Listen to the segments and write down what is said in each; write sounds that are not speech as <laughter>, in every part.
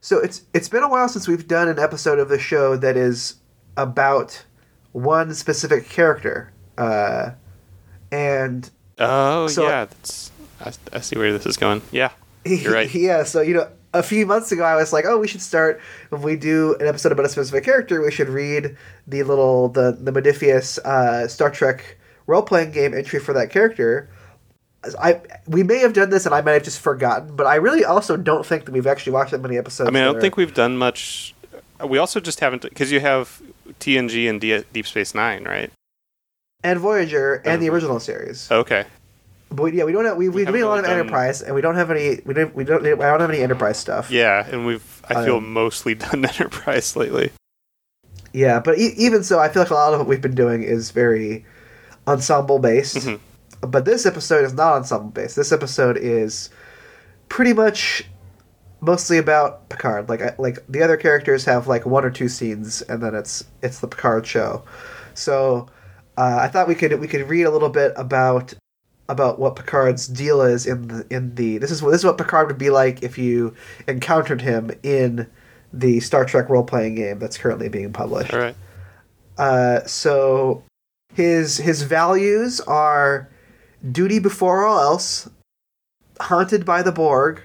So it's it's been a while since we've done an episode of the show that is about one specific character, uh, and Oh So- yeah, that's I, I see where this is going. Yeah, you're right. yeah. So you know, a few months ago, I was like, oh, we should start when we do an episode about a specific character. We should read the little the the Modiphius uh, Star Trek role playing game entry for that character. I we may have done this and I might have just forgotten, but I really also don't think that we've actually watched that many episodes. I mean, I don't are- think we've done much. We also just haven't because you have TNG and D- Deep Space Nine, right? and Voyager and the original series. Okay. But yeah, we don't have we we, made a lot of really Enterprise, and we don't have any we don't we don't I don't have any Enterprise stuff. Yeah, and we've I feel Um, mostly <laughs> done Enterprise lately. Yeah, but e- even so, I feel like a lot of what we've been doing is very ensemble based. Mhm. But this episode is not ensemble based. This episode is pretty much mostly about Picard. Like I- like the other characters have like one or two scenes, and then it's it's the Picard show. So uh, I thought we could we could read a little bit about about what Picard's deal is in the in the this is what this is what Picard would be like if you encountered him in the Star Trek role playing game that's currently being published. All right. Uh, so his his values are duty before all else, haunted by the Borg,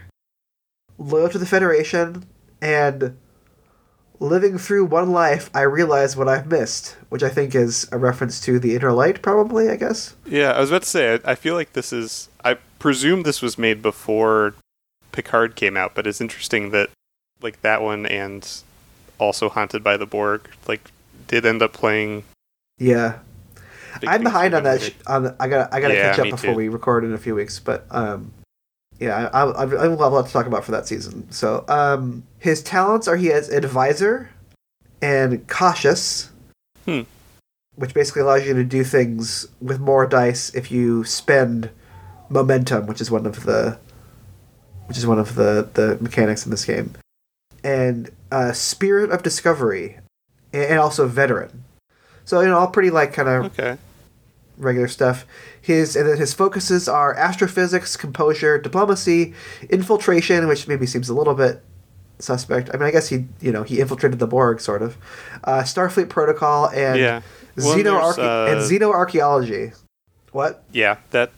loyal to the Federation, and living through one life. I realize what I've missed, which I think is a reference to the Inner Light, probably. I guess. Yeah, I was about to say. I, I feel like this is. I presume this was made before Picard came out, but it's interesting that like that one and also Haunted by the Borg like did end up playing. Yeah, I'm behind on that. Sh- on the, I got I got to Yeah, catch up before too. we record in a few weeks, but um, yeah, I, I, I have a lot to talk about for that season. So um, his talents are he has advisor and cautious, Hmm. which basically allows you to do things with more dice if you spend momentum, which is one of the which is one of the the mechanics in this game, and uh, spirit of discovery, and, and also veteran. So you know, all pretty like kind of Okay. Regular stuff. His and then his focuses are astrophysics, composure, diplomacy, infiltration, which maybe seems a little bit suspect. I mean, I guess he you know he infiltrated the Borg sort of, uh, Starfleet protocol and Yeah. Well, xenoarche- uh, and xenoarchaeology. What? Yeah. That.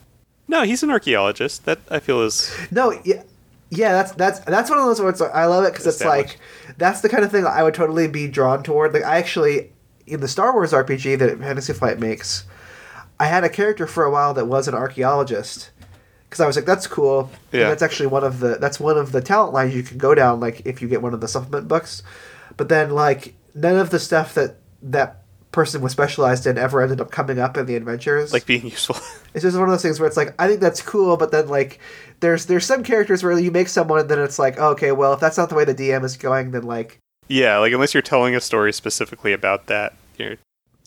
No, he's an archaeologist. That I feel is. No, yeah. Yeah, that's that's that's one of those words. I love it because it's like that's the kind of thing I would totally be drawn toward. Like I actually in the Star Wars RPG that Fantasy Flight makes, I had a character for a while that was an archaeologist because I was like, that's cool. And that's actually one of the that's one of the talent lines you can go down. Like if you get one of the supplement books, but then like none of the stuff that that person was specialized in ever ended up coming up in the adventures. like being useful. <laughs> It's just one of those things where it's like I think that's cool, but then like there's there's some characters where you make someone and then it's like oh, okay, well if that's not the way the DM is going, then like yeah, like unless you're telling a story specifically about that, you're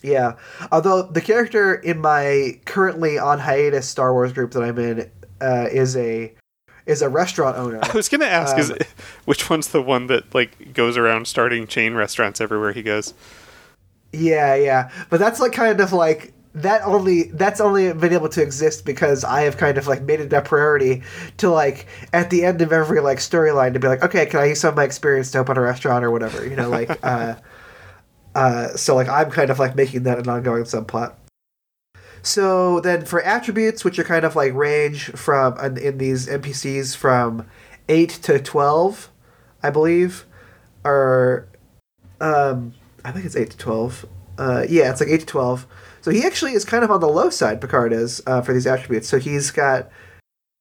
yeah. Although the character in my currently on hiatus Star Wars group that I'm in uh, is a is a restaurant owner. <laughs> I was gonna ask, is Um, which one's the one that like goes around starting chain restaurants everywhere he goes? Yeah, yeah. But that's like kind of like that only that's only been able to exist because I have kind of like made it a priority to like at the end of every like storyline to be like, okay, can I use some of my experience to open a restaurant or whatever, you know, like <laughs> uh uh so like I'm kind of like making that an ongoing subplot. So then for attributes, which are kind of like range from in, in these NPCs from eight to twelve, I believe, are um I think it's eight to twelve. Uh, yeah, it's like eight to twelve. So he actually is kind of on the low side. Picard is uh, for these attributes. So he's got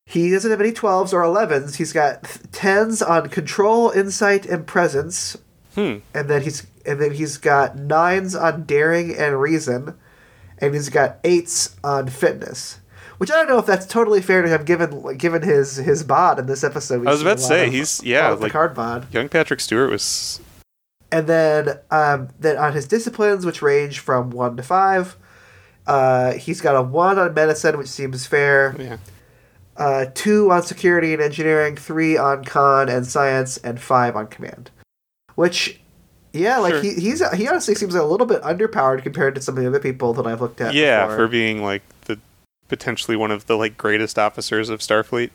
he doesn't have any twelves or elevens. He's got tens on control, insight, and presence, Hmm. and then he's and then he's got nines on daring and reason, and he's got eights on fitness. Which I don't know if that's totally fair to him, given given his his bod in this episode. I was about to say, of- he's- yeah, lot of like- bod. Young Patrick Stewart was And then um, then on his disciplines, which range from one to five, uh, he's got a one on medicine, which seems fair. yeah. Uh, two on security and engineering, three on con and science, and five on command. Which, yeah, like Sure. he he's he honestly seems a little bit underpowered compared to some of the other people that I've looked at. Yeah, before. for being like the potentially one of the like greatest officers of Starfleet.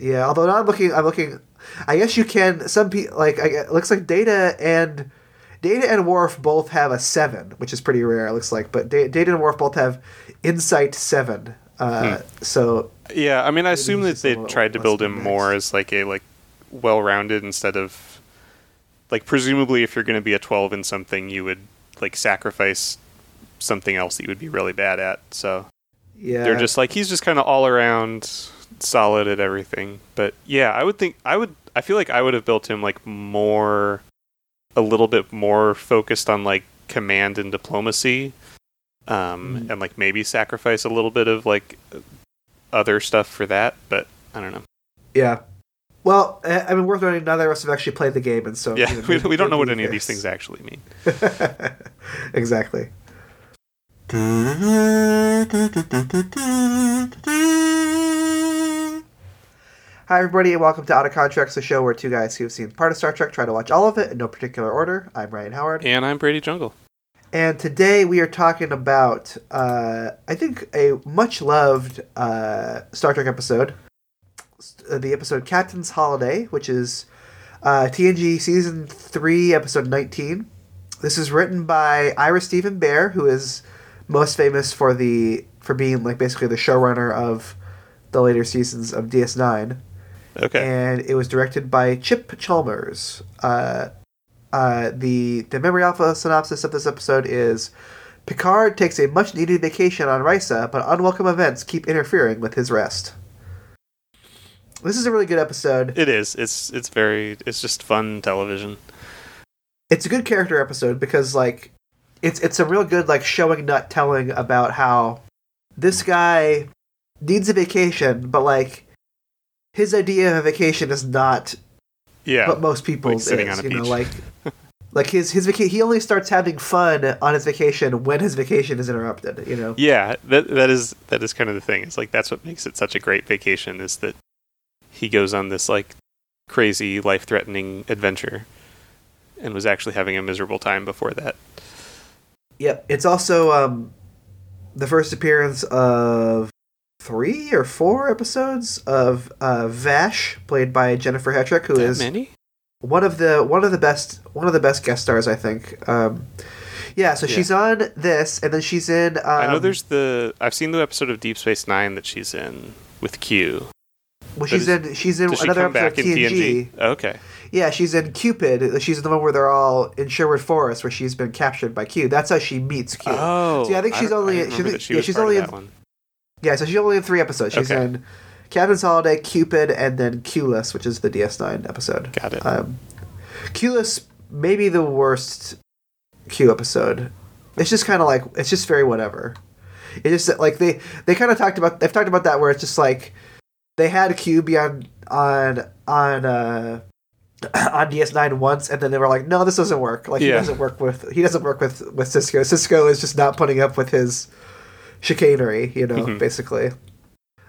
Yeah, although now I'm looking, I'm looking, I guess you can. Some people like I, it looks like Data and Data and Worf both have a seven, which is pretty rare. It looks like, but Da- Data and Worf both have Insight seven. Uh, So Yeah, I mean, I assume that they tried to build him more as like a like well-rounded instead of like presumably if you're going to be a 12 in something, you would like sacrifice something else that you would be really bad at. So yeah, they're just like he's just kind of all around solid at everything. But yeah, I would think I would I feel like I would have built him like more a little bit more focused on like command and diplomacy. Um Mhm. and like maybe sacrifice a little bit of like other stuff for that, but I don't know. yeah. Well, I I mean, worth noting, neither of us have actually played the game, and so Yeah, you know, <laughs> we, we don't know what any of these things actually mean. <laughs> exactly. Hi, everybody, and welcome to Out of Contracts, the show where two guys who have seen part of Star Trek try to watch all of it in no particular order. I'm Ryan Howard. And I'm Brady Jungle. And today we are talking about, uh, I think, a much loved uh, Star Trek episode. Uh, The episode Captain's Holiday, which is uh, TNG Season 3, Episode 19. This is written by Ira Steven Behr, who is most famous for the for being like basically the showrunner of the later seasons of DS9 Okay. and it was directed by Chip Chalmers. Uh, uh, the the memory alpha synopsis of this episode is: Picard takes a much needed vacation on Risa, but unwelcome events keep interfering with his rest. This is a really good episode. it is. It's it's very it's just fun television. It's a good character episode because like it's it's a real good like showing not telling about how this guy needs a vacation, but like his idea of a vacation is not Yeah. but most people's sitting is, on a you know, like <laughs> like his his vaca- he only starts having fun on his vacation when his vacation is interrupted. You know, Yeah, that that is that is kind of the thing. It's like that's what makes it such a great vacation is that he goes on this like crazy life-threatening adventure and was actually having a miserable time before that. yep. It's also um, the first appearance of three or four episodes of uh, Vash, played by Jennifer Hetrick, who That is many? one of the one of the best one of the best guest stars, I think. Um, yeah, so Yeah. she's on this, and then she's in. Um, I know there's the I've seen the episode of Deep Space 9 that she's in with Q. Well, she's does- in. She's in Does she another episode back of in TNG. TNG? Okay. Yeah, she's in Cupid. She's the one where they're all in Sherwood Forest, where she's been captured by Q. That's how she meets Q. Oh. So, yeah, I think she's don't- only- didn't she- yeah, was she's only that in- one. Yeah, so she's only in three episodes. She's Okay. in Captain's Holiday, Cupid, and then Q-less, which is the DS9 episode. Got it. Um, Q-less may be the worst Q episode. It's just kind of like it's just very whatever. It's just like they they kind of talked about they've talked about that where it's just like they had Q be on on on uh <clears throat> on DS9 once and then they were like no this doesn't work like he doesn't work with he doesn't work with with Sisko Sisko is just not putting up with his chicanery you know Mhm. basically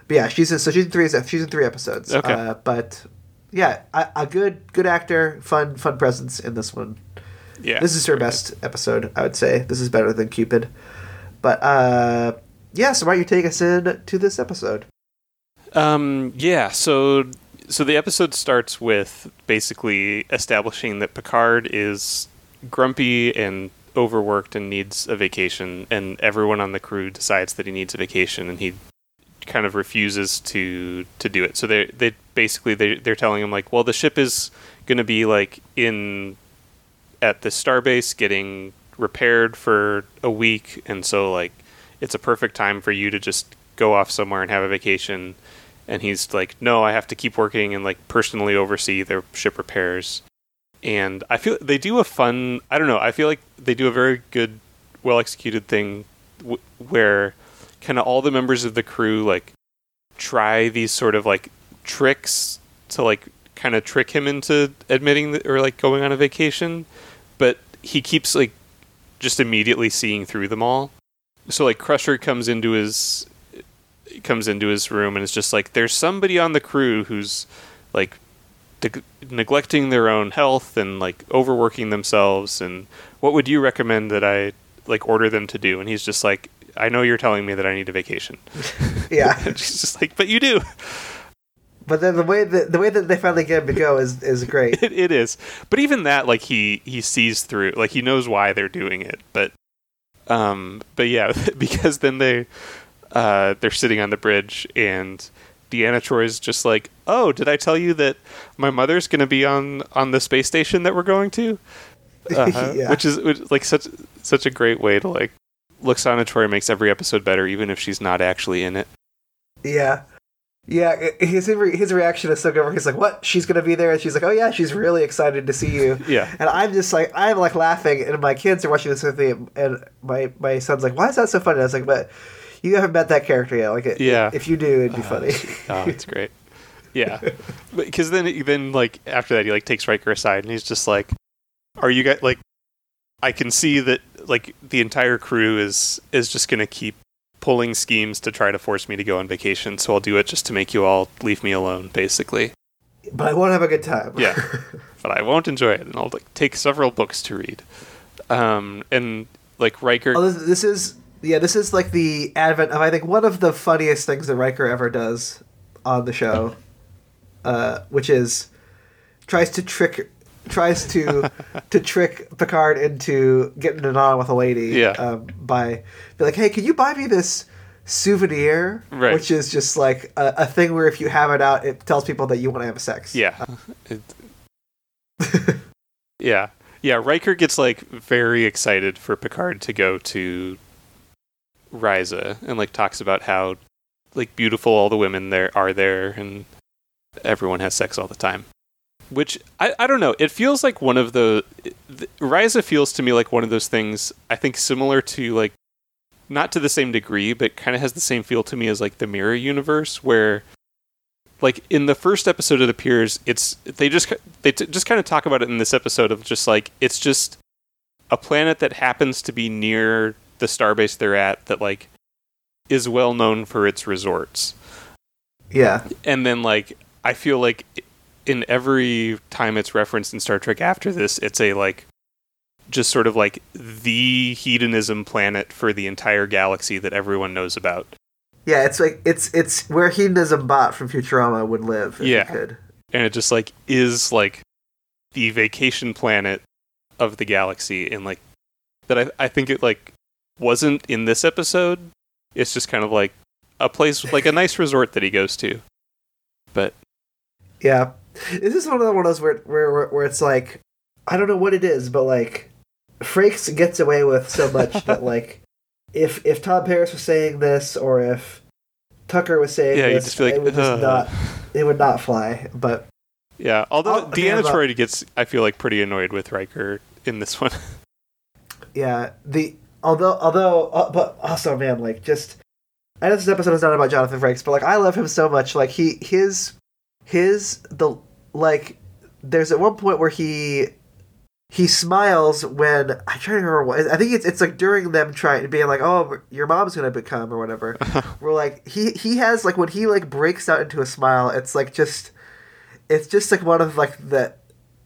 but yeah she's in so she's in three she's in three episodes Okay. uh, but yeah a, a good good actor fun fun presence in this one yeah. this is her best episode, I would say. This is better than Cupid. But uh yeah, so why don't you take us in to this episode? Um, yeah, so so the episode starts with basically establishing that Picard is grumpy and overworked and needs a vacation, and everyone on the crew decides that he needs a vacation, and he kind of refuses to to do it. So they they basically they they're telling him like, well, the ship is going to be like in at the starbase getting repaired for a week, and so like it's a perfect time for you to just go off somewhere and have a vacation. And he's like, no, I have to keep working and like personally oversee their ship repairs. And I feel they do a fun. I don't know. I feel like they do a very good, well executed thing w- where kind of all the members of the crew like try these sort of like tricks to like kind of trick him into admitting that, or like going on a vacation, but he keeps like just immediately seeing through them all. So like Crusher comes into his comes into his room and is just like there's somebody on the crew who's like neg- neglecting their own health and like overworking themselves and what would you recommend that I like order them to do and he's just like I know you're telling me that I need a vacation. <laughs> Yeah. <laughs> She's just like but you do. But then the way that the way that they finally get him to go is is great. <laughs> it, it is. But even that, like he he sees through, like he knows why they're doing it. But um, but yeah, because then they uh they're sitting on the bridge and Deanna Troi's just like, oh, did I tell you that my mother's going to be on on the space station that we're going to? <laughs> Uh, Yeah. Which is which, like such such a great way to like. Lwaxana Troi makes every episode better, even if she's not actually in it. Yeah. Yeah, his his reaction is so good. Where he's like, "What? She's gonna be there?" And she's like, "Oh yeah, she's really excited to see you." <laughs> Yeah. And I'm just like, I'm like laughing, and my kids are watching this with me, and my my son's like, "Why is that so funny?" I was like, "But you haven't met that character yet. Like, it- Yeah. if you do, it'd be funny." <laughs> Oh, it's great. <laughs> Yeah, because then then like after that he like takes Riker aside and he's just like, "Are you guys like? I can see that like the entire crew is is just gonna keep pulling schemes to try to force me to go on vacation, so I'll do it just to make you all leave me alone, basically. but I won't have a good time. Yeah, <laughs> but I won't enjoy it, and I'll like take several books to read. Um, and like Riker, oh, this, this is yeah, this is like the advent of I think one of the funniest things that Riker ever does on the show, uh, which is tries to trick tries to <laughs> to trick Picard into getting it on with a lady. Yeah. Um, by be like, hey, can you buy me this souvenir? Right. Which is just like a, a thing where if you have it out, it tells people that you want to have sex. Yeah. <laughs> It- <laughs> yeah. Yeah, Riker gets like very excited for Picard to go to Risa and like talks about how like beautiful all the women there are there and everyone has sex all the time. Which I, I don't know. It feels like one of the th- Risa feels to me like one of those things I think similar to like not to the same degree, but kind of has the same feel to me as like the Mirror universe where like in the first episode it appears it's they just they t- just kind of talk about it in this episode of just like it's just a planet that happens to be near the starbase they're at that like is well known for its resorts Yeah. and then like i feel like in every time it's referenced in star trek after this it's a like just sort of like the hedonism planet for the entire galaxy that everyone knows about Yeah, it's like it's it's where hedonism bot from Futurama would live. If Yeah. Could. and it just like is like the vacation planet of the galaxy and like that I, I think it like wasn't in this episode it's just kind of like a place like a nice <laughs> resort that he goes to but Yeah, this is one of the one of those where where where, it's like I don't know what it is, but like Frakes gets away with so much <laughs> that like if if Tom Paris was saying this or if Tucker was saying yeah this, just like it would just "Ugh." not it would not fly. But yeah although I'll- deanna troi gets i feel like pretty annoyed with riker in this one <laughs> yeah, the although although uh, but also man like just I know this episode is not about Jonathan Frakes, but like I love him so much. Like he his his the like there's at one point where he he smiles when I try to remember what I think it's it's like during them trying to being like oh your mom's gonna become or whatever. <laughs> We're like he he has like when he like breaks out into a smile, it's like just it's just like one of like the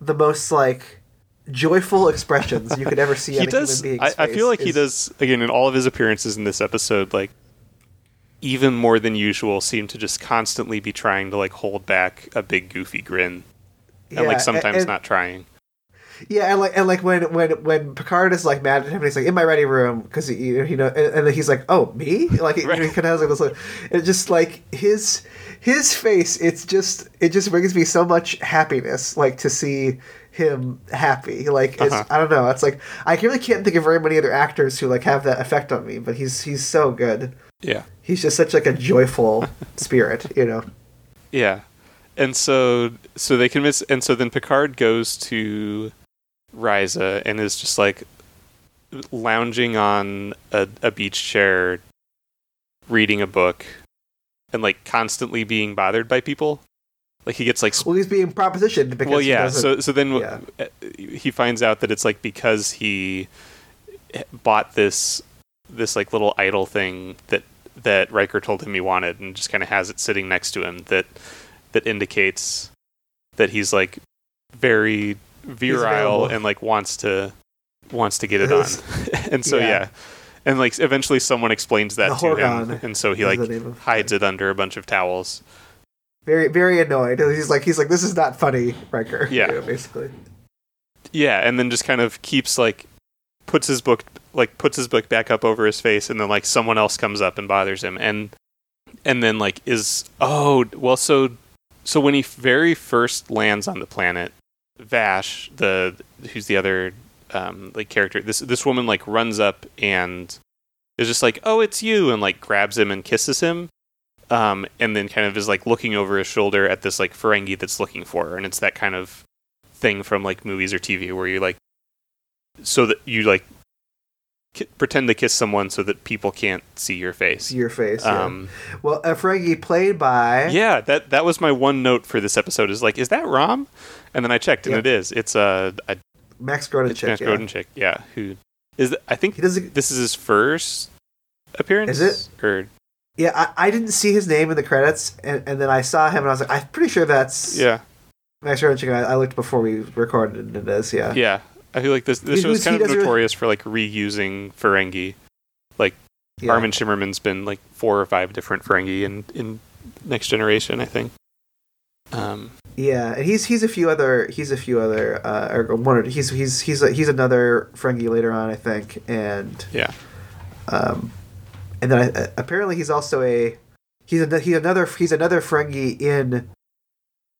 the most like joyful expressions you could ever see. <laughs> he does I, I feel like he does again in all of his appearances in this episode like even more than usual seem to just constantly be trying to like hold back a big goofy grin and Yeah, like sometimes and- not trying Yeah, and like and like when when when Picard is like mad at him, and he's like in my ready room because he you know, and, and then he's like, oh me, <laughs> like you know, he Right. kind of has like this, like, it's just like his his face. It's just it just brings me so much happiness, like to see him happy. Like it's, Uh-huh. I don't know, it's like I really can't think of very many other actors who like have that effect on me, but he's he's so good. yeah He's just such like a joyful <laughs> spirit, you know. Yeah. And so so they convince and so then Picard goes to Risa and is just like lounging on a, a beach chair reading a book and like constantly being bothered by people. Like he gets like sp- Well, he's being propositioned because well yeah so so then yeah. he finds out that it's like because he bought this this like little idol thing that that Riker told him he wanted and just kind of has it sitting next to him that that indicates that he's like very virile and like wants to wants to get it on <laughs> <laughs> and so Yeah. yeah. and like eventually someone explains that The to him and so he like the name of- hides it under a bunch of towels very very annoyed. He's like he's like this is not funny, Riker. Yeah. You <laughs> know, basically. Yeah, and then just kind of keeps like puts his book like puts his book back up over his face and then like someone else comes up and bothers him and and then like is oh well so so when he very first lands on the planet Vash the who's the other um like character this this woman like runs up and is just like oh it's you and like grabs him and kisses him um and then kind of is like looking over his shoulder at this like Ferengi that's looking for her and it's that kind of thing from like movies or TV where you like so that you like ki- pretend to kiss someone so that people can't see your face. Your face. Yeah. Um, well, a Ferengi played by yeah, that that was my one note for this episode. Is like, is that Rom? And then I checked, and Yeah. it is. It's a, a Max Grodénchik. Max yeah. Grodénchik, yeah. Who is? I think He doesn't. this is his first appearance. Is it? Or Yeah, I, I didn't see his name in the credits, and, and then I saw him, and I was like, I'm pretty sure that's yeah, Max Grodénchik. I, I looked before we recorded, and it is. Yeah. yeah. I feel like this this show is kind of really- notorious for like reusing Ferengi. Yeah. Armin Shimerman's been like four or five different Ferengi in in Next Generation, I think. Um, Yeah, and he's he's a few other he's a few other uh, or one or he's he's he's he's another Ferengi later on, I think, and yeah. um, and then I, uh, apparently he's also a he's a, he's another he's another Ferengi in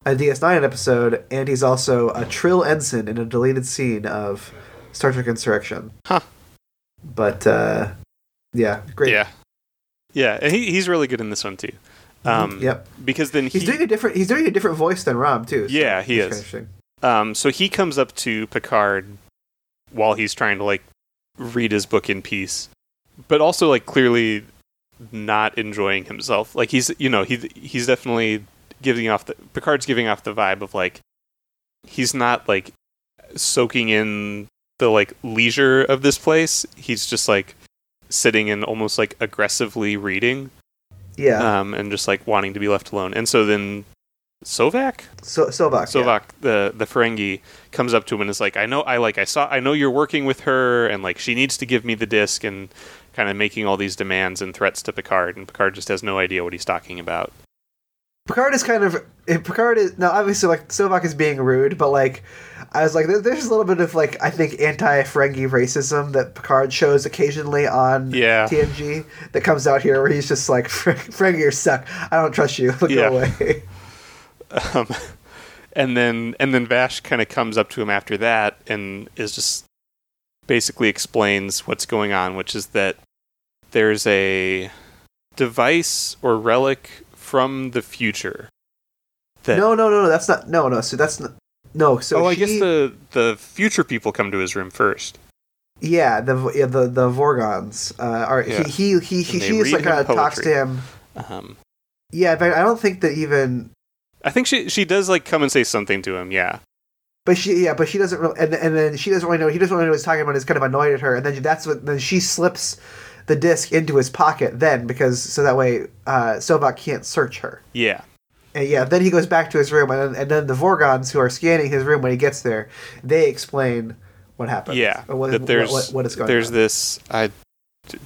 a DS9 episode, and he's also a Trill ensign in a deleted scene of Star Trek Insurrection. Huh. But uh, yeah, great. Yeah, yeah, and he, he's really good in this one too. Um, yep. Because then he, He's doing a different he's doing a different voice than Rom too. so Yeah, he is. um, so he comes up to Picard while he's trying to like read his book in peace, but also like clearly not enjoying himself. Like he's you know he he's definitely giving off the Picard's giving off the vibe of like he's not like soaking in the like leisure of this place. He's just like sitting and almost like aggressively reading Yeah. um, and just like wanting to be left alone. And so then Sovak, so Sovak. yeah. Sovak, the the Ferengi, comes up to him and is like, "I know, I like, I saw, I know you're working with her, and like she needs to give me the disc," and kind of making all these demands and threats to Picard, and Picard just has no idea what he's talking about. Picard is kind of eh, Picard is now obviously like Sovak is being rude, but like I was like there's a little bit of like I think anti Ferengi racism that Picard shows occasionally on Yeah. TNG that comes out here where he's just like <laughs> Ferengi you suck I don't trust you <laughs> go Yeah. away <laughs> Um, and then and then Vash kind of comes up to him after that and is just basically explains what's going on, which is that there's a device or relic from the future. That, no no no no that's not no no so that's not no so oh, I she- guess the the future people come to his room first. yeah the yeah, the the Vorgons uh, are Yeah. he he he, he just like kind of talks to him Um, yeah but I don't think that even I think she she does like come and say something to him. Yeah, But she, yeah, but she doesn't really, and, and then she doesn't really know. He doesn't really know what he's talking about. He's kind of annoyed at her, and then that's what. Then she slips the disc into his pocket. Then because so that way, uh, Sovak can't search her. yeah, And yeah, then he goes back to his room, and then, and then the Vorgons who are scanning his room when he gets there, they explain what happened. yeah. what, that there's what, what is going there's on. this. I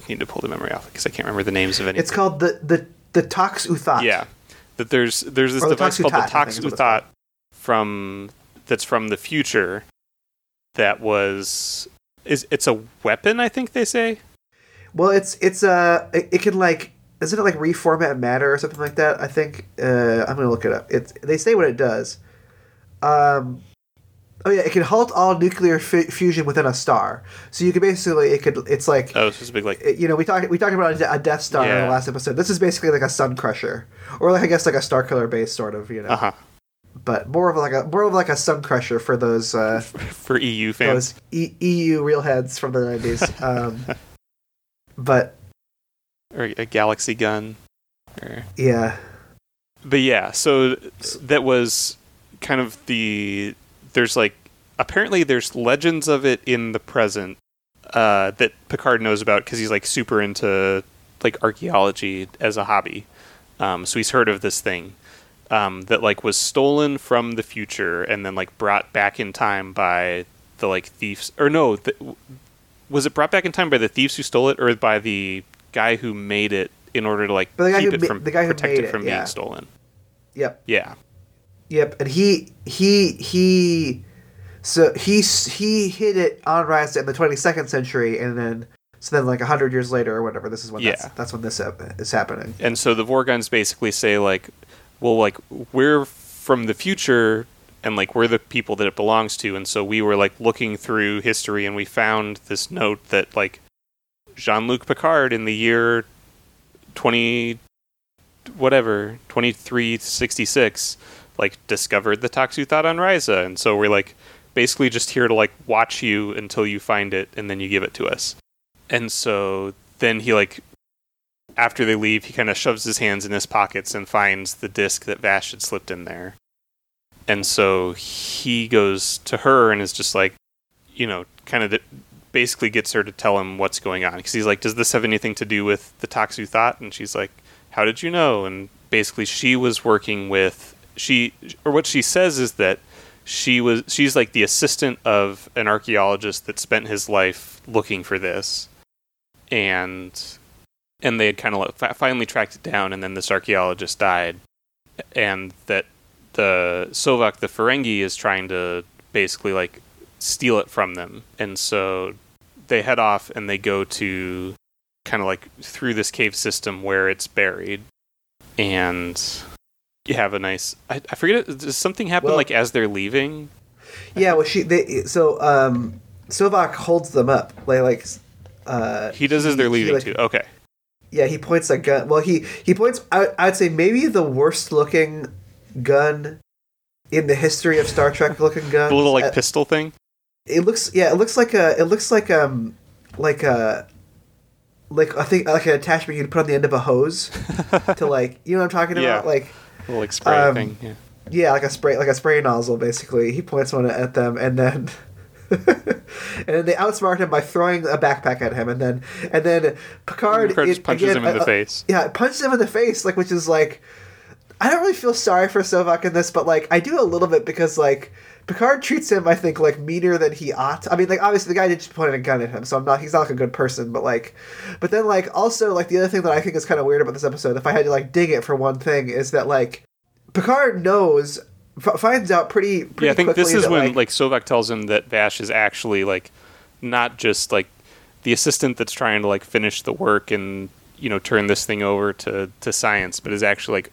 need to pull the memory off because I can't remember the names of any. It's called the the the Tox Uthat. Yeah, that there's there's this the device called the Tox think is what it's Uthat from that's from the future. That was is it's a weapon? I think they say. Well, it's it's uh it, it can like isn't it like reformat matter or something like that? I think uh, I'm gonna look it up. It's they say what it does. Um, oh yeah, it can halt all nuclear f- fusion within a star. So you can basically it could it's like Oh, it's just a big like it- you know we talked we talked about a, a Death Star in the last episode. This is basically like a Sun Crusher or like I guess like a Star Killer base sort of you know, uh huh but more of like a more of like a Sun Crusher for those uh, <laughs> for EU fans. those e- EU real heads from the nineties. <laughs> But or a galaxy gun. Or, yeah. but yeah, so that was kind of the there's like apparently there's legends of it in the present uh, that Picard knows about because he's like super into like archaeology as a hobby. Um, so he's heard of this thing um, that like was stolen from the future and then like brought back in time by the like thieves or no, the, was it brought back in time by the thieves who stole it or by the guy who made it in order to like But the guy keep it ma- from the guy who protect it it, from yeah. being stolen? Yep. Yeah. Yep. And he he he so he he hid it on Rise in the 22nd century, and then so then like hundred years later or whatever, this is when that's, Yeah. that's when this is happening. And so the Vorgons basically say like, well, like we're from the future and like we're the people that it belongs to, and so we were like looking through history and we found this note that like Jean-Luc Picard in the year twenty whatever twenty three sixty six like discovered the Tox Uthat on Risa, and so we're like basically just here to like watch you until you find it and then you give it to us. And so then he like after they leave, he kind of shoves his hands in his pockets and finds the disc that Vash had slipped in there. And so he goes to her and is just like, you know, kind of basically gets her to tell him what's going on. Because he's like, Does this have anything to do with the Tox Uthat? And she's like, How did you know? And basically, she was working with, she, or what she says is that she was, she's like the assistant of an archaeologist that spent his life looking for this. And and they had kind of finally tracked it down, and then this archaeologist died, and that the Sovak, the Ferengi, is trying to basically like steal it from them, and so they head off and they go to kind of like through this cave system where it's buried, and you have a nice. I, I forget. Does something happen Well- like as they're leaving? Yeah, well, she they so um Sovak holds them up like like uh He does as they're he, leaving like, too. Okay. Yeah, he points a gun. Well, he he points. I, I'd say maybe the worst looking gun in the history of Star Trek looking gun. The little like Uh, pistol thing. it looks yeah, it looks like a it looks like um like a like I think like an attachment you'd put on the end of a hose <laughs> to like you know what I'm talking Yeah. about like little like spray um, thing. Yeah. yeah like a spray like a spray nozzle basically. He points one at them and then. <laughs> and then they outsmart him by throwing a backpack at him, and then and then Picard, Picard just it- punches again, him in the uh, face. yeah, punches him in the face, like which is like I don't really feel sorry for Sovak in this, but like I do a little bit because like Picard treats him, I think, like meaner than he ought. I mean, like obviously the guy did just point a gun at him, so I'm not he's not like a good person, but like but then like also like the other thing that I think is kind of weird about this episode, if I had to like dig it for one thing, is that like Picard knows f- finds out pretty, pretty yeah, I think this is that, when like Sovak tells him that Vash is actually like not just like the assistant that's trying to like finish the work and you know turn this thing over to to science, but is actually like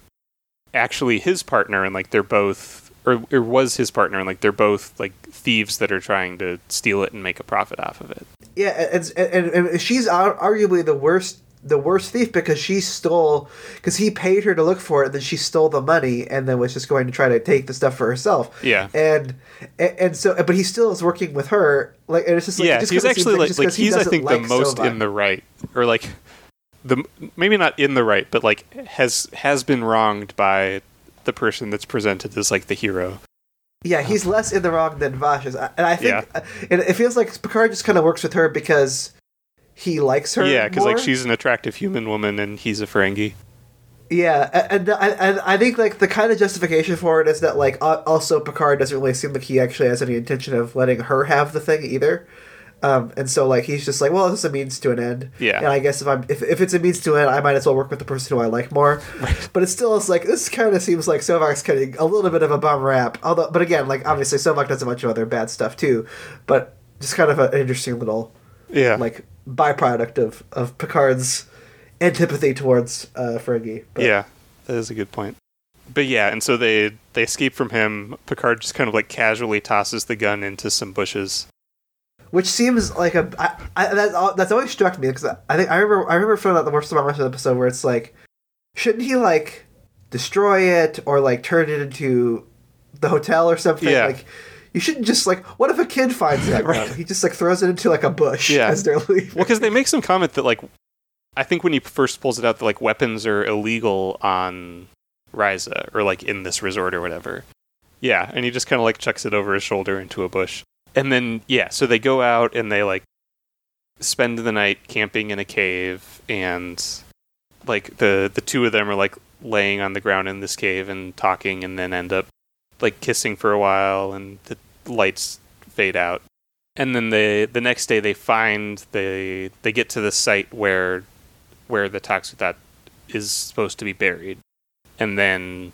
actually his partner and like they're both or, or was his partner and like they're both like thieves that are trying to steal it and make a profit off of it. Yeah, and, and, and she's arguably the worst the worst thief because she stole because he paid her to look for it and then she stole the money and then was just going to try to take the stuff for herself Yeah. and and, and so but he still is working with her like and it's just like it yeah, just he's actually like like he he's I think like the most Sovak. in the right or like the maybe not in the right, but like has has been wronged by the person that's presented as like the hero. yeah he's less in the wrong than Vash is and I think Yeah. and it feels like Picard just kind of works with her because he likes her Yeah, because like she's an attractive human woman and he's a Ferengi. Yeah, and, and and I think like the kind of justification for it is that like also Picard doesn't really seem like he actually has any intention of letting her have the thing either, um, and so like he's just like, well, this is a means to an end. Yeah. and I guess if I'm if, if it's a means to an end, I might as well work with the person who I like more. But it still is like this kind of seems like Sovak's getting a little bit of a bum rap. Although, but again, like obviously Sovak does a bunch of other bad stuff too, but just kind of an interesting little Yeah, like byproduct of of Picard's antipathy towards uh, Ferengi. But, yeah, that is a good point. But yeah, and so they they escape from him. Picard just kind of like casually tosses the gun into some bushes. Which seems like a I, I, that, al- that's always struck me because I think I remember I remember feeling out the worst about much of the episode where it's like, shouldn't he like destroy it or like turn it into the hotel or something? Yeah. Like, you shouldn't just like. What if a kid finds that <laughs> Right. He just like throws it into like a bush Yeah. as they're leaving. Well, because they make some comment that like, I think when he first pulls it out, that like weapons are illegal on Risa or like in this resort or whatever. Yeah, and he just kind of like chucks it over his shoulder into a bush, and then yeah, so they go out and they like spend the night camping in a cave, and like the the two of them are like laying on the ground in this cave and talking, and then end up like kissing for a while, and the lights fade out. And then the the next day they find they they get to the site where where the Tox Uthat is supposed to be buried, and then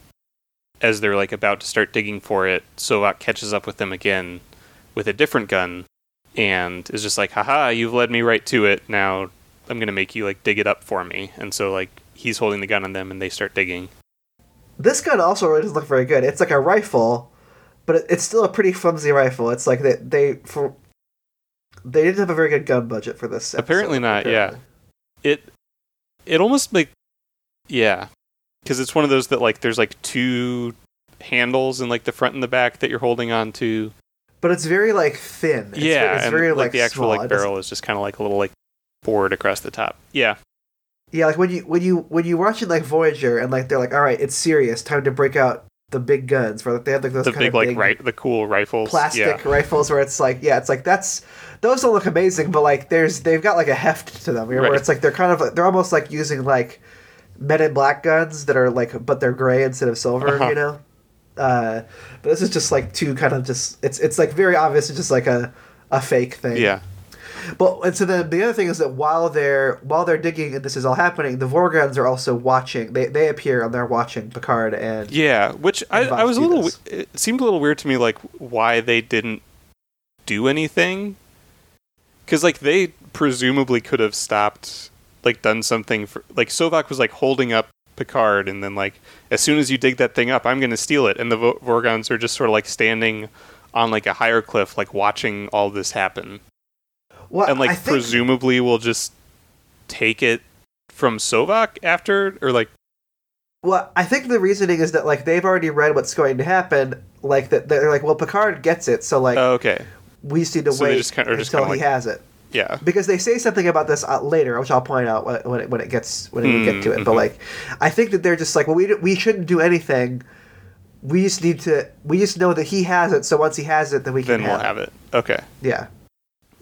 as they're like about to start digging for it, Sovak catches up with them again with a different gun and is just like, haha, you've led me right to it. Now I'm gonna make you like dig it up for me. And so like he's holding the gun on them and they start digging. This gun also really doesn't look very good. It's like a rifle, but it's still a pretty flimsy rifle. It's like they they for they didn't have a very good gun budget for this. episode, Apparently not, yeah. It it almost like yeah, because it's one of those that like there's like two handles in like the front and the back that you're holding on to. But it's very like thin. It's yeah, very, it's very like, the actual small. like barrel is just kind of like a little like board across the top. Yeah, Yeah, like when you when you when you watching like Voyager and like they're like, all right, it's serious, time to break out the big guns. Where they have like those the kind big of like big right the cool rifles. plastic Yeah. rifles where it's like, yeah, it's like that's those don't look amazing, but like there's they've got like a heft to them, know, where it's like they're kind of they're almost like using like Men in Black guns that are like but they're gray instead of silver, Uh-huh. you know. Uh, but this is just like two kind of just it's it's like very obvious it's just like a a fake thing. Yeah, But and so then the other thing is that while they're while they're digging and this is all happening, the Vorgons are also watching. They they appear and they're watching Picard and yeah. Which I, And I was a little. this. It seemed a little weird to me, like why they didn't do anything. Because like they presumably could have stopped, like done something for like Sovak was like holding up Picard, and then like as soon as you dig that thing up, I'm going to steal it, and the Vo- Vorgons are just sort of like standing on like a higher cliff, like watching all this happen, well, and like I think, presumably will just take it from Sovak after, or like well, I think the reasoning is that like they've already read what's going to happen. Like that they're like, well, Picard gets it, so like oh, okay, we just need to so wait just kinda- until he like- has it. Yeah, Because they say something about this uh, later, which I'll point out when, when, it, when it gets when we get to it. But Mhm. like, I think that they're just like, well, we we shouldn't do anything. We just need to. We just know that he has it. So once he has it, then we can then we'll have it. Okay. Yeah.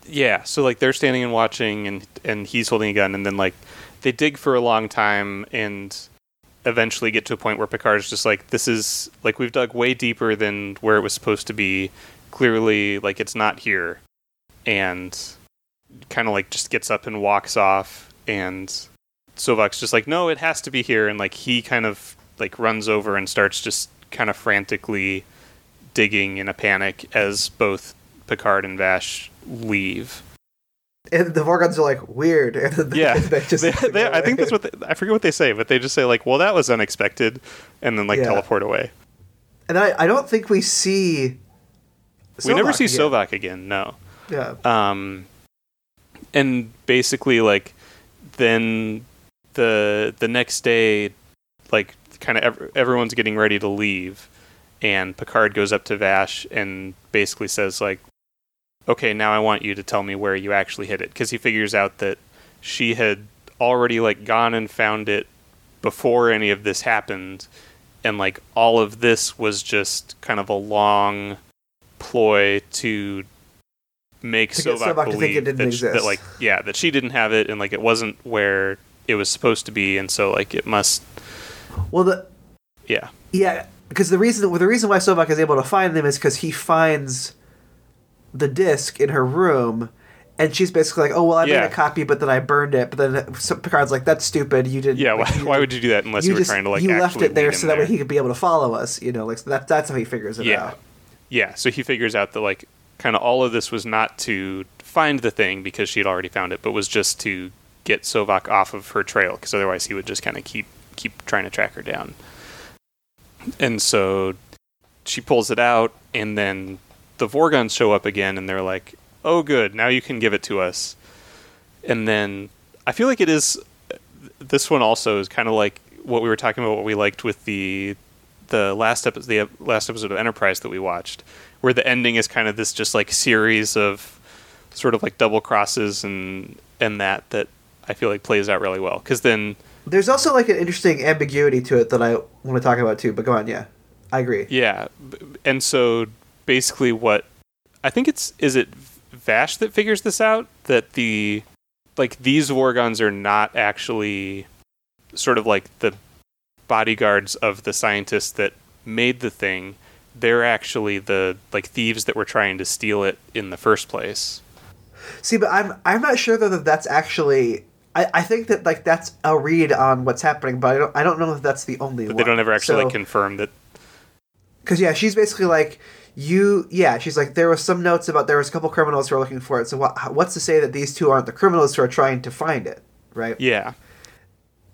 Yeah, so like they're standing and watching, and and he's holding a gun, and then like they dig for a long time, and eventually get to a point where Picard's just like, "This is like we've dug way deeper than where it was supposed to be. Clearly, like it's not here," and kind of like just gets up and walks off, and Sovak's just like, "No, it has to be here," and like he kind of like runs over and starts just kind of frantically digging in a panic as both Picard and Vash leave. And the Vorgons are like weird. And <laughs> then they- Yeah, <laughs> they just They- they- I think that's what they, I forget what they say, but they just say like, "Well, that was unexpected," and then like Yeah. teleport away. And I, I don't think we see. we never see again. Sovak again. No. Yeah. Um, and basically, like, then the the next day, like, kind of ev- everyone's getting ready to leave, and Picard goes up to Vash and basically says, like, "Okay, now I want you to tell me where you actually hid it," because he figures out that she had already like gone and found it before any of this happened, and like all of this was just kind of a long ploy to make To get Sovak Sovak to think believe it didn't that, sh- that like yeah that she didn't have it and like it wasn't where it was supposed to be and so like it must Well, the yeah yeah, because the reason well, the reason why Sovak is able to find them is because he finds the disc in her room, and she's basically like, "Oh well, I Yeah. made a copy, but then I burned it." But then uh, so Picard's like, "That's stupid. You didn't." yeah like, why, you why would you do that unless you, were just trying to like you left it there so that way he could be able to follow us. You know, like so that that's how he figures it yeah out. yeah so he figures out that like kind of all of this was not to find the thing because she had already found it but was just to get Sovak off of her trail because otherwise he would just kind of keep keep trying to track her down. And so she pulls it out and then the Vorgons show up again and they're like oh good now you can give it to us. And then I feel like it is this one also is kind of like what we were talking about what we liked with the the last episode the last episode of Enterprise that we watched where the ending is kind of this just like series of sort of like double crosses and and that that I feel like plays out really well cuz then There's also like an interesting ambiguity to it that I want to talk about too. But go on, yeah, I agree. yeah and so basically what I think it's is it Vash that figures this out that the like these Vorgons are not actually sort of like the bodyguards of the scientists that made the thing. They're actually the like thieves that were trying to steal it in the first place. See, but I'm I'm not sure though that that's actually. I, I think that like that's a read on what's happening, but I don't I don't know if that's the only But one. they don't ever actually So- like confirm that Because yeah, she's basically like you. Yeah, she's like there was some notes about there was a couple criminals who are looking for it. So what, what's to say that these two aren't the criminals who are trying to find it, right? Yeah.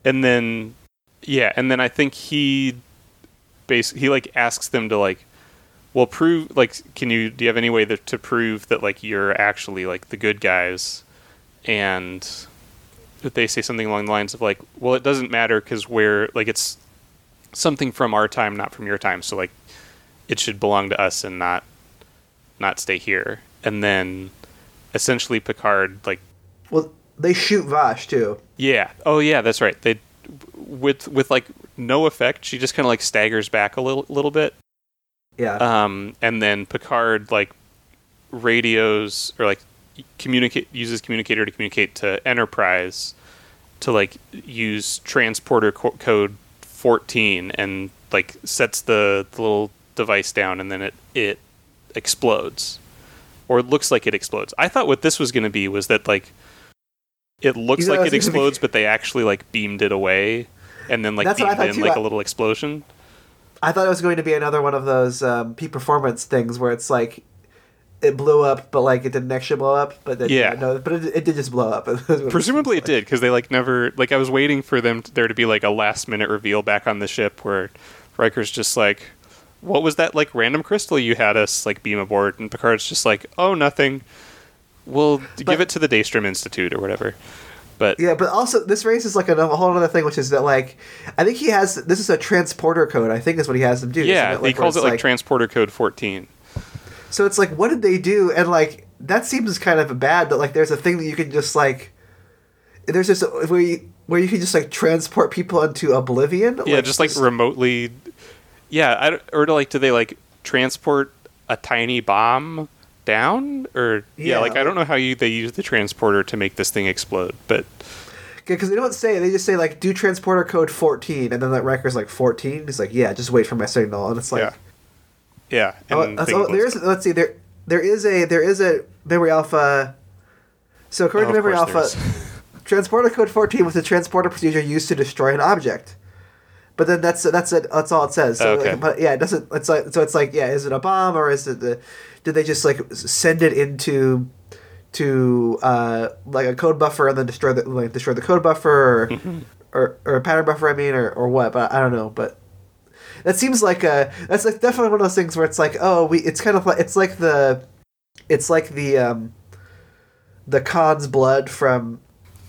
And then yeah, and then I think he basically he like asks them to like well prove like can you do you have any way that, to prove that like you're actually like the good guys and that they say something along the lines of like well it doesn't matter cuz we're like it's something from our time not from your time so like it should belong to us and not not stay here and then essentially Picard like Well, they shoot Vash too. yeah. Oh yeah, that's right. They with with like no effect. She just kind of like staggers back a little little bit. Yeah. Um, and then Picard like radios or like communicate uses communicator to communicate to Enterprise to like use transporter co- code 14 and like sets the, the little device down and then it it explodes or it looks like it explodes. I thought what this was going to be was that like it looks You know, like it gonna be- explodes, but they actually like beamed it away, and then like That's beamed in like a little explosion. I thought it was going to be another one of those um, peak performance things where it's like it blew up, but like it didn't actually blow up. But then, Yeah. no, but it, it did just blow up. <laughs> It Presumably it like. did because they like never like I was waiting for them there to be like a last minute reveal back on the ship where Riker's just like, "What was that like random crystal you had us like beam aboard?" And Picard's just like, "Oh, nothing. We'll give it to the Daystrom Institute or whatever." But Yeah, but also this race is like a, whole other thing, which is that like I think he has this is a transporter code. I think is what he has them do. yeah, it? he calls it like, transporter code 14. So it's like, what did they do? And like that seems kind of bad. That like there's a thing that you can just like there's just where you where you can just like transport people into oblivion. Yeah, just like this- remotely. Yeah, I, or to like, do they like transport a tiny bomb down, or yeah, Yeah, like I don't know how you they use the transporter to make this thing explode, but because they don't say they just say like do transporter code fourteen, and then that Riker's like fourteen. He's like, yeah, just wait for my signal, and it's like, yeah, yeah. oh, that's- oh, there's up. let's see there there is a there is a memory alpha. So according Oh, to memory alpha, <laughs> transporter code fourteen was a transporter procedure used to destroy an object. But then that's that's it. That's all it says. So Okay. like, but yeah, it doesn't. It's like so. It's like yeah. Is it a bomb or is it the? Did they just like send it into to uh, like a code buffer and then destroy the like destroy the code buffer or, Mm-hmm. or or a pattern buffer? I mean, or or what? But I don't know. But that seems like a that's like definitely one of those things where it's like oh we it's kind of like it's like the it's like the um the Khan's blood from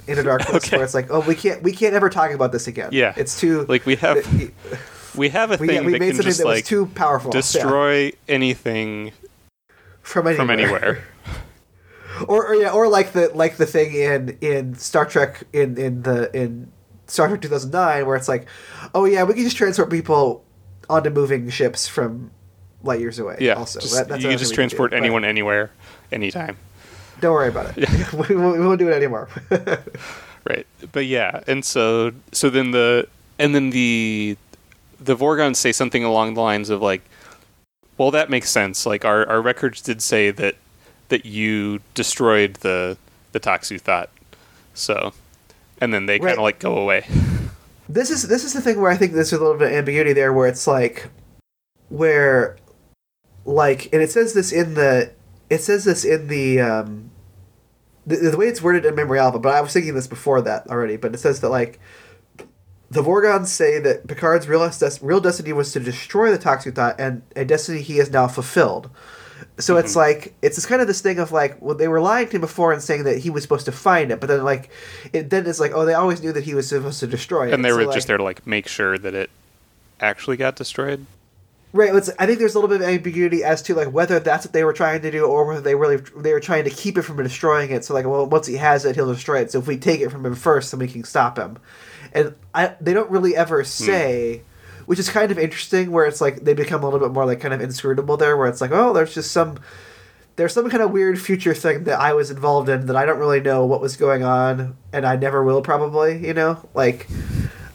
Into <laughs> Darkness Okay. where it's like oh we can't we can't ever talk about this again. Yeah. it's too Like we have we, we have a we, thing we that made can something just that was like too powerful. yeah, destroy anything from anywhere. from anywhere. <laughs> or, or yeah, or like the like the thing in in Star Trek in in the in Star Trek two thousand nine where it's like, oh yeah, we can just transport people onto moving ships from light years away. Yeah, also just, That- that's you can just transport do, anyone, anywhere, anytime. Don't worry about it. <laughs> we, won't, we won't do it anymore. <laughs> Right. But yeah, and so so then the and then the the Vorgons say something along the lines of like, well, that makes sense. Like our our records did say that that you destroyed the the Tox Uthat. So, and then they kind of like go away. <laughs> this is this is the thing where I think there's a little bit of ambiguity there, where it's like, where, like, and it says this in the, it says this in the, um, the, the way it's worded in Memory Alpha, but I was thinking this before that already. But it says that like, the Vorgons say that Picard's real, des- real destiny was to destroy the Tox Uthat, and a destiny he has now fulfilled. So it's mm-hmm. like it's this kind of this thing of like well they were lying to him before and saying that he was supposed to find it, but then like it then it's like oh they always knew that he was supposed to destroy it. And they So, were like- just there to like make sure that it actually got destroyed. Right. It's, I think there's a little bit of ambiguity as to like whether that's what they were trying to do or whether they really they were trying to keep it from destroying it. So like, well, once he has it, he'll destroy it. So if we take it from him first, then we can stop him. And I they don't really ever hmm. say, which is kind of interesting. Where it's like they become a little bit more like kind of inscrutable there. Where it's like, oh, there's just some there's some kind of weird future thing that I was involved in that I don't really know what was going on, and I never will probably. You know, like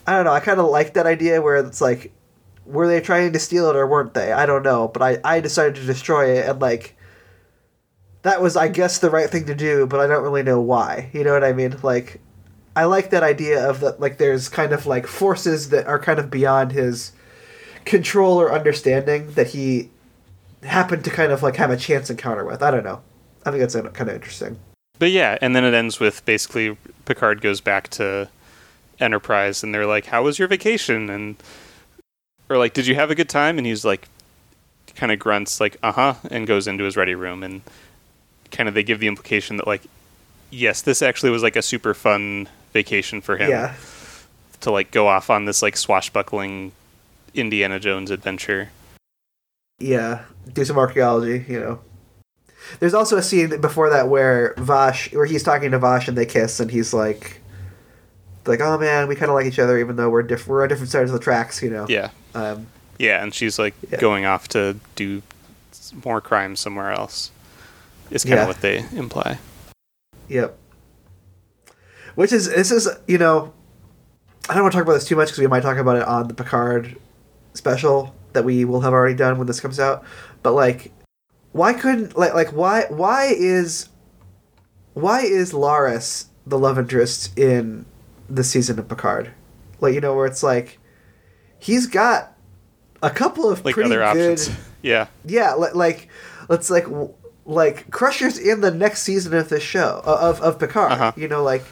I don't know. I kind of like that idea where it's like were they trying to steal it or weren't they? I don't know, but I, I decided to destroy it and like that was I guess the right thing to do, but I don't really know why. You know what I mean? Like I like that idea of that like there's kind of like forces that are kind of beyond his control or understanding that he happened to kind of like have a chance encounter with. I don't know. I think that's kind of interesting. But yeah, and then it ends with basically Picard goes back to Enterprise and they're like, "How was your vacation?" and or like, "Did you have a good time?" and he's like kind of grunts like, "Uh-huh," and goes into his ready room and kind of they give the implication that like yes, this actually was like a super fun vacation for him Yeah. to like go off on this like swashbuckling Indiana Jones adventure. Yeah. Do some archaeology, you know. There's also a scene before that where Vash, where he's talking to Vash and they kiss, and he's like, like, oh man, we kind of like each other, even though we're diff- we're on different sides of the tracks, you know. Yeah. Um, Yeah, and she's like Yeah. going off to do more crimes somewhere else. Is kind of Yeah. what they imply. Yep. Which is this is you know, I don't want to talk about this too much because we might talk about it on the Picard special that we will have already done when this comes out. But like, why couldn't like like why why is why is Laris the love interest in the season of Picard? Like you know where it's like he's got a couple of Like pretty other good options. <laughs> yeah. yeah, li- like let's like like Crusher's in the next season of this show of of Picard. Uh-huh. You know, like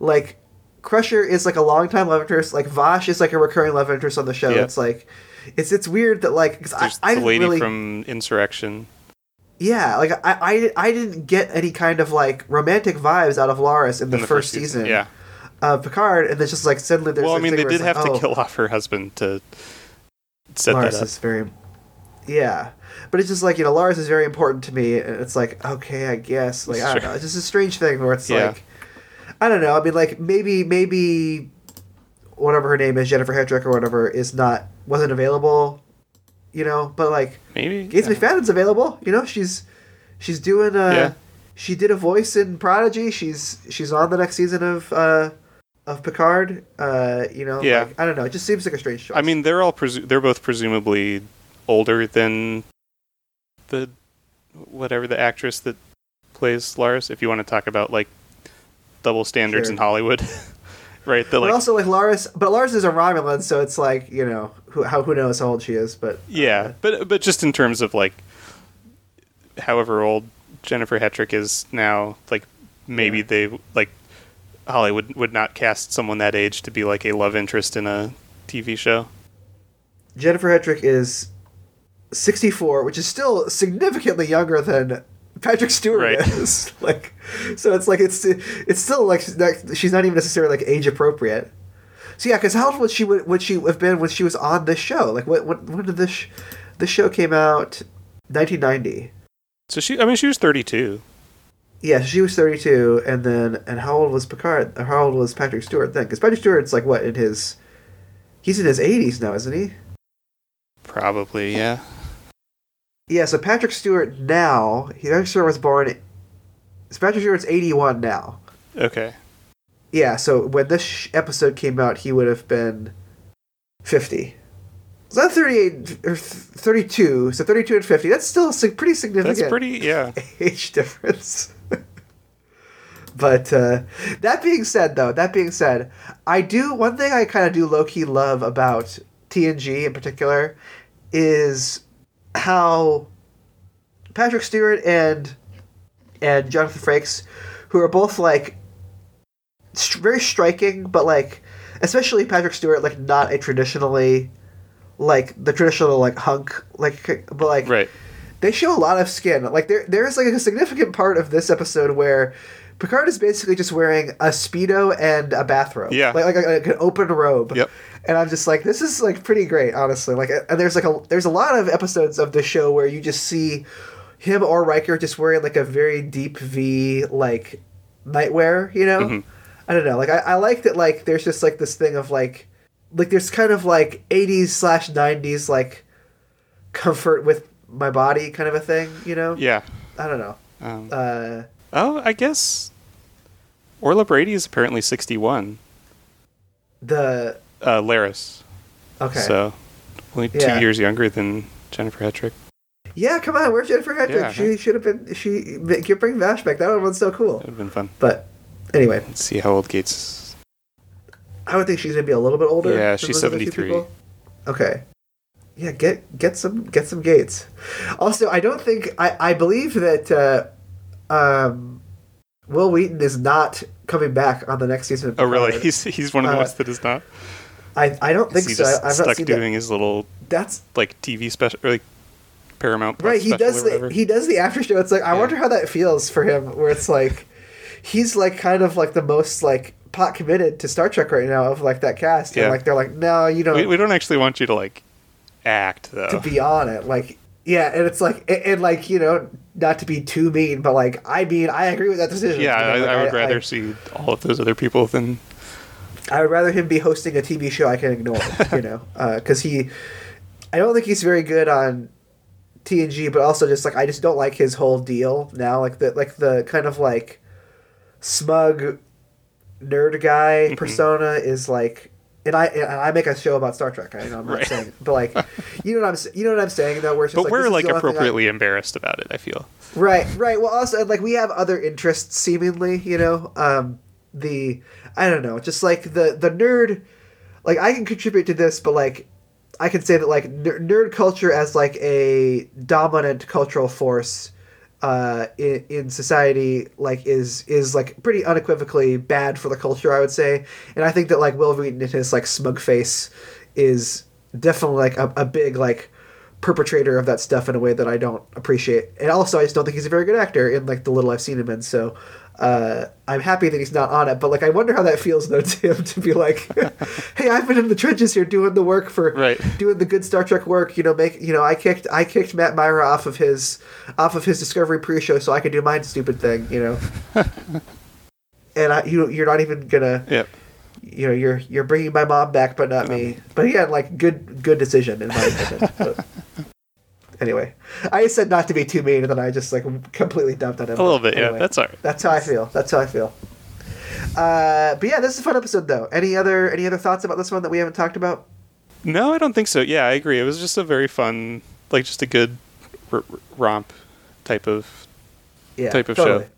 like Crusher is like a long time love interest. Like Vash is like a recurring love interest on the show. Yeah. It's like it's it's weird that like 'cause I There's I the lady really from Insurrection. yeah like I, I I didn't get any kind of like romantic vibes out of Laris in the, in the first, season, Yeah. of Picard, and it's just like suddenly there's Well, I mean, they did it's like, have to oh, kill off her husband to set that up. is very yeah but it's just like you know Lars is very important to me and it's like okay i guess like i don't know it's just a strange thing where it's Yeah. like i don't know i mean like maybe maybe whatever her name is jennifer hetrick or whatever is not wasn't available you know but like Maybe. gates mcfadden's available you know she's she's doing uh Yeah. she did a voice in prodigy she's she's on the next season of uh of picard uh you know Yeah. like, i don't know it just seems like a strange choice I mean, they're all presu- they're both presumably older than the whatever the actress that plays Lars. If you want to talk about like double standards Sure. in Hollywood, <laughs> right? That But like also like Lars, but Lars is a Romulan, so it's like you know who how who knows how old she is, but yeah, uh, but but just in terms of like however old Jennifer Hetrick is now, like maybe Yeah. they like Hollywood would not cast someone that age to be like a love interest in a TV show. Jennifer Hetrick is sixty four, which is still significantly younger than Patrick Stewart Right. is. <laughs> like, so it's like it's it's still like she's not, even necessarily like age appropriate. So yeah, because how old would she would, would she have been when she was on this show? Like, what when, when did this sh- this show came out? Nineteen ninety. So she, I mean, she was thirty-two. Yeah, she was thirty two, and then and how old was Picard? Or how old was Patrick Stewart then? Because Patrick Stewart's like what in his he's in his eighties now, isn't he? Probably, yeah. Yeah, so Patrick Stewart now, he Patrick Stewart was born. So Patrick Stewart's eighty one now. Okay. Yeah, so when this sh- episode came out, he would have been fifty. So that's thirty eight or thirty two. So thirty two and fifty. That's still a pretty significant. That's pretty, yeah. <laughs> age difference. <laughs> but uh, that being said, though, that being said, I do one thing I kind of do low key love about TNG in particular is how Patrick Stewart and and Jonathan Frakes, who are both like very striking, but like especially Patrick Stewart, like not a traditionally like the traditional like hunk like but like Right. they show a lot of skin. Like there, there's like a significant part of this episode where Picard is basically just wearing a speedo and a bathrobe. Yeah. like like, like an open robe. Yep. And I'm just like, this is like pretty great, honestly. Like, and there's like a there's a lot of episodes of the show where you just see him or Riker just wearing like a very deep V like nightwear. You know, Mhm. I don't know. Like I, I like that. Like there's just like this thing of like like there's kind of like 80s slash 90s like comfort with my body kind of a thing. You know. Yeah. I don't know. Um, Uh, oh, I guess Orla Brady is apparently 61. the Uh, Laris. okay. So only two Yeah. years younger than Jennifer Hetrick. yeah, come on. Where's Jennifer Hetrick? Yeah, she right. should have been. She get bring Vash back. That one was so cool. That would have been fun. But anyway, Let's see how old Gates is. I would think she's gonna be a little bit older. Yeah, she's two 73. Okay. yeah, get get some get some Gates. Also, I don't think I I believe that uh, um, Wil Wheaton is not coming back on the next season. Of Oh, really? Picard. He's he's one of the Uh, ones that is not. I I don't think so. just I've stuck not seen doing that. his little That's like TV special or like Paramount right. He does the he does the after show. It's like I Yeah. wonder how that feels for him. Where it's like he's like kind of like the most like pot committed to Star Trek right now of like that cast. And Yeah. like they're like, no, you don't. we, we don't actually want you to like act though. to be on it. Like, yeah, and it's like, and, and, like you know, not to be too mean, but like, I mean, I agree with that decision. yeah, I, like, I would rather I, see all of those other people than I would rather him be hosting a TV show I can ignore. <laughs> you know, because he, I don't think he's very good on TNG, but also just like I just don't like his whole deal now. Like the like the kind of like smug nerd guy Mm-hmm. persona is like. And I and I make a show about Star Trek. I know I'm not Right. saying, but like, <laughs> you know what I'm you know what I'm saying though. Where just but like, we're like thing I- appropriately embarrassed about it. I feel. Right, right. Well, also like we have other interests, seemingly. You know, um, the I don't know, just like the the nerd. Like I can contribute to this, but like I can say that like ner- nerd culture as like a dominant cultural force uh, in, in society like is is like pretty unequivocally bad for the culture i would say. And i think that like wil wheaton in his like smug face is definitely like a, a big like perpetrator of that stuff in a way that i don't appreciate. And also i just don't think he's a very good actor in like the little i've seen him in. So uh, i'm happy that he's not on it but like i wonder how that feels though <laughs> to him to be like <laughs> hey i've been in the trenches here doing the work for Right. doing the good Star Trek work. You know, make you know, I kicked I kicked Matt Mira off of his off of his Discovery pre-show so I could do my stupid thing. You know, <laughs> and I you you're not even gonna Yep. you know you're you're bringing my mom back but not me. But again, like good good decision in my opinion. But anyway, I said not to be too mean, and then I just like completely dumped on him. A little bit. Yeah, Anyway. that's all right. That's how I feel. That's how I feel. Uh, but yeah, this is a fun episode though. Any other any other thoughts about this one that we haven't talked about? No, I don't think so. Yeah, I agree. It was just a very fun, like just a good r- r- romp type of Yeah, type of totally. show.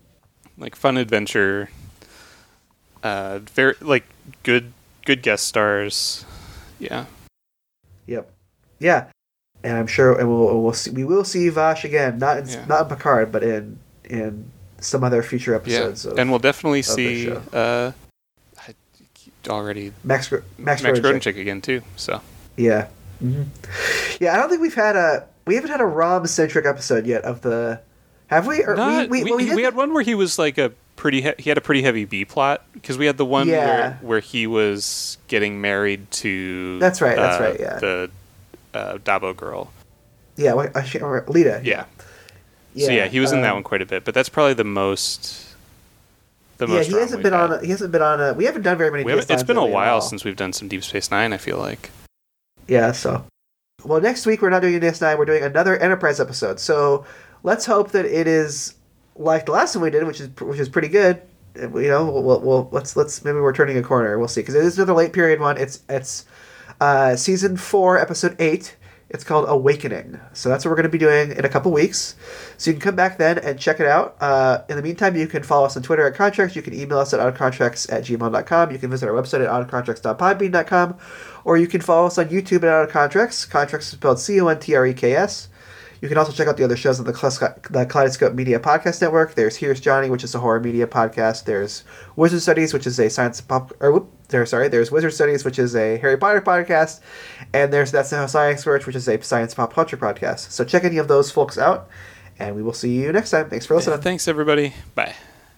like fun adventure. Uh, very like good good guest stars. Yeah. Yep. Yeah, and I'm sure, and we'll we'll see, we will see Vash again, not in, Yeah. not in Picard, but in in some other future Yeah. episodes. Of And we'll definitely see uh already Max Max, Max Grodénchik. Again too. So Yeah. hmm Yeah, I don't think we've had a we haven't had a Rom centric episode yet of the. Have we? Or Not, we, we, we, well, we we, had one where he was like a pretty he, he had a pretty heavy B plot because we had the one Yeah. where where he was getting married to That's right, that's uh, right, yeah. the uh, Dabo girl Yeah, what, I can't. Leeta. yeah. yeah. so yeah he was in that um, one quite a bit but that's probably the most the Yeah, most he hasn't been had. on. A, he hasn't been on. A, we haven't done very many. We haven't, DS9s it's been a while since we've done some Deep Space Nine I feel like Yeah, so. Well, next week we're not doing a DS9, we're doing another Enterprise episode. So let's hope that it is like the last one we did, which is which is pretty good. You know, we'll, we'll, we'll let's let's maybe we're turning a corner. We'll see because it is another late period one. It's it's uh, season four, episode eight. It's called Awakening. So that's what we're going to be doing in a couple weeks. So you can come back then and check it out. Uh, in the meantime, you can follow us on Twitter at Contreks. You can email us at outofcontreks at gmail.com. You can visit our website at outofcontreks.podbean.com. Or you can follow us on YouTube at of Contreks. Is spelled C O N T R E K S. You can also check out the other shows on the Kaleidoscope Media Podcast Network. There's Here's Johnny, which is a horror media podcast. There's Wizard Studies, which is a science pop. Or whoop, there, sorry. There's Wizard Studies, which is a Harry Potter podcast, and there's That's How Science Works, which is a science pop culture podcast. So check any of those folks out, and we will see you next time. Thanks for listening. thanks everybody bye